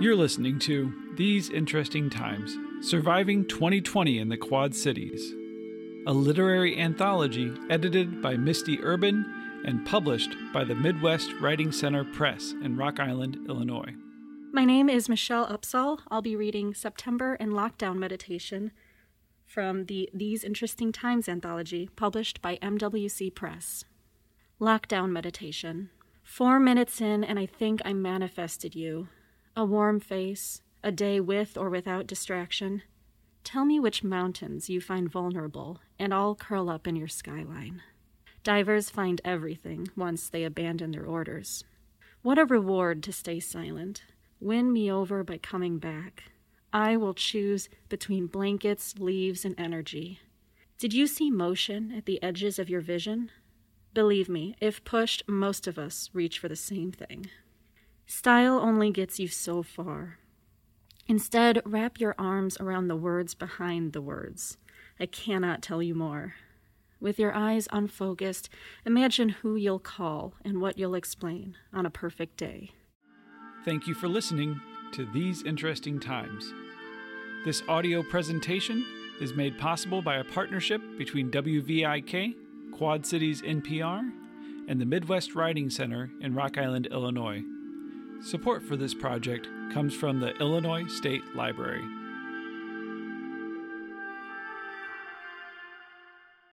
You're listening to These Interesting Times Surviving 2020 in the Quad Cities, a literary anthology edited by Misty Urban and published by the Midwest Writing Center Press in Rock Island, Illinois. My name is Michelle Upsall. I'll be reading September and Lockdown Meditation from the These Interesting Times anthology published by MWC Press. Lockdown Meditation. Four minutes in, and I think I manifested you. A warm face, a day with or without distraction. Tell me which mountains you find vulnerable, and I'll curl up in your skyline. Divers find everything once they abandon their orders. What a reward to stay silent. Win me over by coming back. I will choose between blankets, leaves, and energy. Did you see motion at the edges of your vision? Believe me, if pushed, most of us reach for the same thing. Style only gets you so far. Instead, wrap your arms around the words behind the words. I cannot tell you more. With your eyes unfocused, imagine who you'll call and what you'll explain on a perfect day. Thank you for listening to These Interesting Times. This audio presentation is made possible by a partnership between WVIK, Quad Cities NPR, and the Midwest Writing Center in Rock Island, Illinois. Support for this project comes from the Illinois State Library.